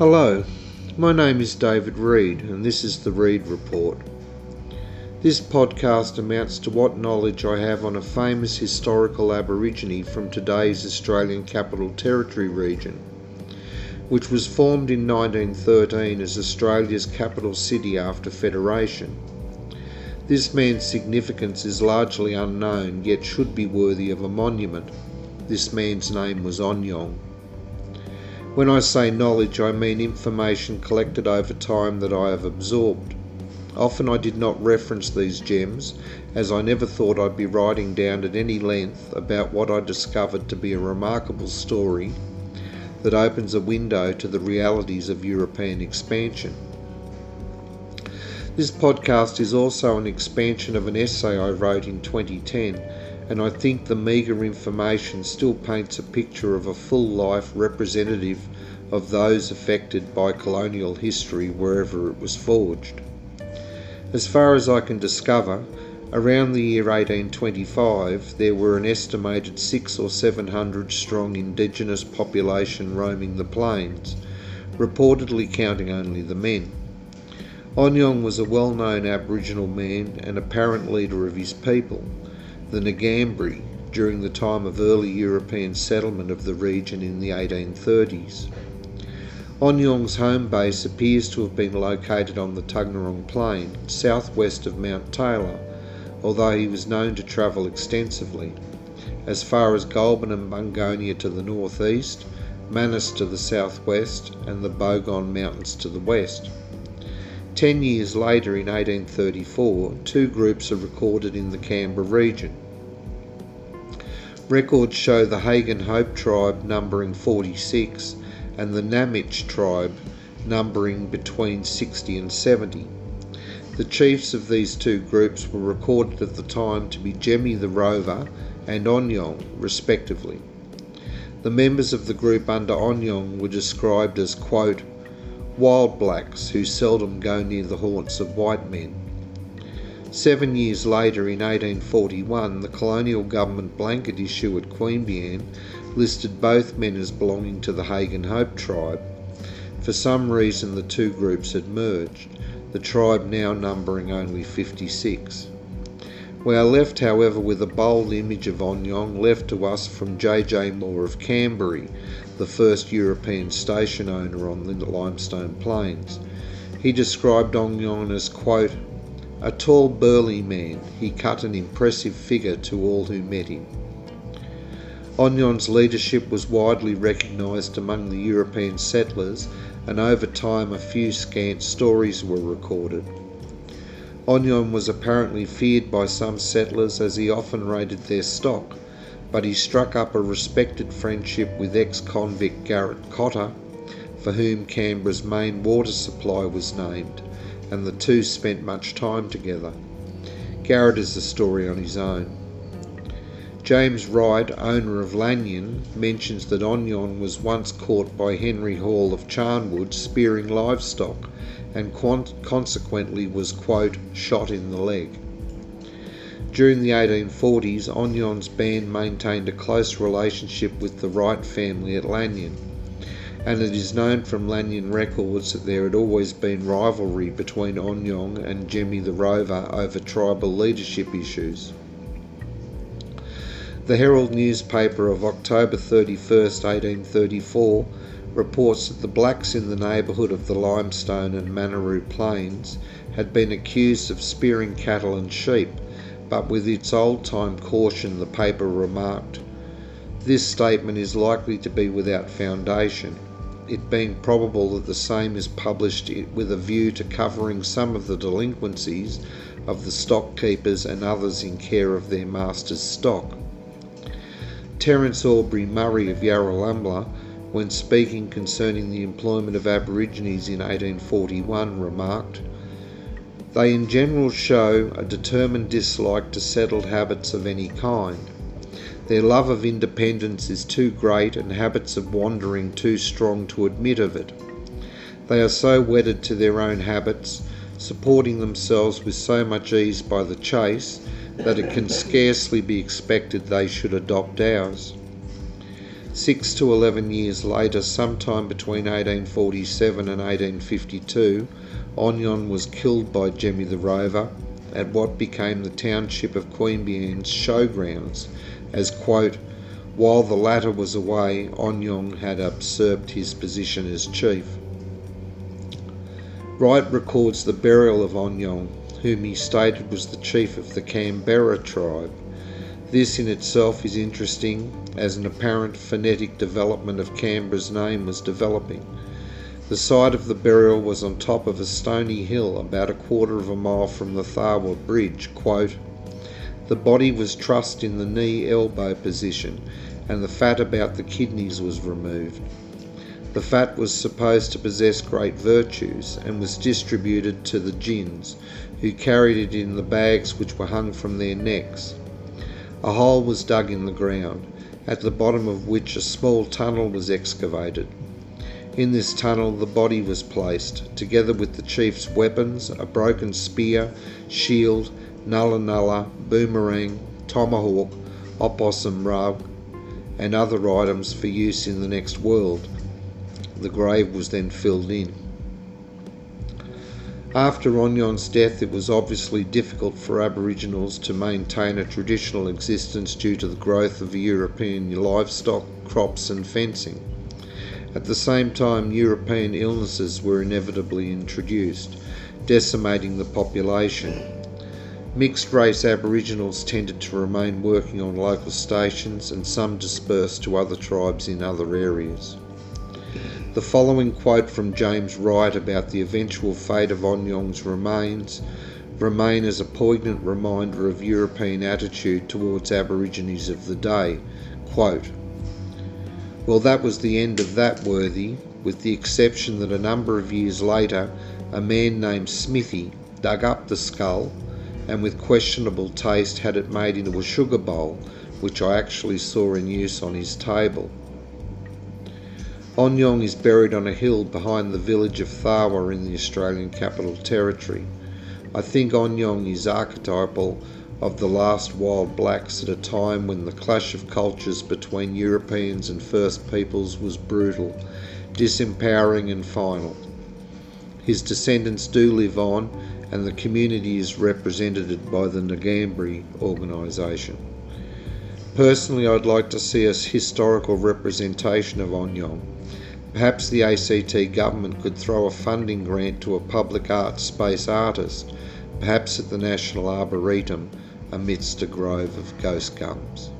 Hello, my name is David Reed, and this is the Reed Report. This podcast amounts to what knowledge I have on a famous historical Aborigine from today's Australian Capital Territory region, which was formed in 1913 as Australia's capital city after Federation. This man's significance is largely unknown, yet should be worthy of a monument. This man's name was Onyong. When I say knowledge, I mean information collected over time that I have absorbed. Often I did not reference these gems, as I never thought I'd be writing down at any length about what I discovered to be a remarkable story that opens a window to the realities of European expansion. This podcast is also an expansion of an essay I wrote in 2010 and I think the meagre information still paints a picture of a full life representative of those affected by colonial history wherever it was forged. As far as I can discover, around the year 1825 there were an estimated six or seven hundred strong indigenous population roaming the plains, reportedly counting only the men. Onyong was a well known Aboriginal man and apparent leader of his people the Ngambri during the time of early European settlement of the region in the 1830s. Onyong's home base appears to have been located on the Tuggeranong Plain, southwest of Mount Taylor, although he was known to travel extensively, as far as Goulburn and Bungonia to the northeast, Manus to the southwest, and the Bogong Mountains to the west. Ten years later, in 1834, two groups are recorded in the Canberra region. Records show the Hagen Hope tribe numbering 46 and the Namich tribe numbering between 60 and 70. The chiefs of these two groups were recorded at the time to be Jemmy the Rover and Onyong, respectively. The members of the group under Onyong were described as, quote, wild blacks who seldom go near the haunts of white men. Seven years later, in 1841, the colonial government blanket issue at Queanbeyan listed both men as belonging to the Hagen Hope tribe. For some reason, the two groups had merged, the tribe now numbering only 56. We are left, however, with a bold image of Onyong left to us from J.J. Moore of Canberra, the first European station owner on the limestone plains. He described Onyong as, quote, a tall burly man, he cut an impressive figure to all who met him. Onyong's leadership was widely recognised among the European settlers, and over time a few scant stories were recorded. Onyong was apparently feared by some settlers as he often raided their stock, but he struck up a respected friendship with ex convict Garrett Cotter, for whom Canberra's main water supply was named, and the two spent much time together. Garrett is a story on his own. James Wright, owner of Lanyon, mentions that Onyong was once caught by Henry Hall of Charnwood spearing livestock and consequently was, quote, shot in the leg. During the 1840s, Onyong's band maintained a close relationship with the Wright family at Lanyon, and it is known from Lanyon records that there had always been rivalry between Onyong and Jemmy the Rover over tribal leadership issues. The Herald newspaper of October 31, 1834, reports that the blacks in the neighbourhood of the Limestone and Manaroo Plains had been accused of spearing cattle and sheep, but with its old time caution, the paper remarked, This statement is likely to be without foundation, it being probable that the same is published with a view to covering some of the delinquencies of the stock keepers and others in care of their master's stock. Terence Aubrey Murray of Yarralumla when speaking concerning the employment of Aborigines in 1841, remarked, They in general show a determined dislike to settled habits of any kind. Their love of independence is too great and habits of wandering too strong to admit of it. They are so wedded to their own habits, supporting themselves with so much ease by the chase, that it can scarcely be expected they should adopt ours. Six to eleven years later, sometime between 1847 and 1852, Onyong was killed by Jemmy the Rover at what became the township of Queanbeyan's showgrounds, as quote, while the latter was away, Onyong had usurped his position as chief. Wright records the burial of Onyong, whom he stated was the chief of the Canberra tribe. This in itself is interesting, as an apparent phonetic development of Canberra's name was developing. The site of the burial was on top of a stony hill about a quarter of a mile from the Tharwa Bridge. Quote, the body was trussed in the knee elbow position and the fat about the kidneys was removed. The fat was supposed to possess great virtues and was distributed to the gins, who carried it in the bags which were hung from their necks. A hole was dug in the ground, at the bottom of which a small tunnel was excavated. In this tunnel the body was placed, together with the chief's weapons, a broken spear, shield, nulla nulla, boomerang, tomahawk, opossum rug, and other items for use in the next world. The grave was then filled in. After Onyong's death, it was obviously difficult for Aboriginals to maintain a traditional existence due to the growth of European livestock, crops, and fencing. At the same time, European illnesses were inevitably introduced, decimating the population. Mixed race Aboriginals tended to remain working on local stations, and some dispersed to other tribes in other areas. The following quote from James Wright about the eventual fate of Onyong's remains remain as a poignant reminder of European attitude towards Aborigines of the day. Quote, well, that was the end of that worthy, with the exception that a number of years later a man named Smithy dug up the skull and with questionable taste had it made into a sugar bowl, which I actually saw in use on his table. Onyong is buried on a hill behind the village of Tharwa in the Australian Capital Territory. I think Onyong is archetypal of the last wild blacks at a time when the clash of cultures between Europeans and First Peoples was brutal, disempowering, and final. His descendants do live on, and the community is represented by the Ngambri organisation. Personally, I'd like to see a historical representation of Onyong. Perhaps the ACT government could throw a funding grant to a public arts space artist, perhaps at the National Arboretum, amidst a grove of ghost gums.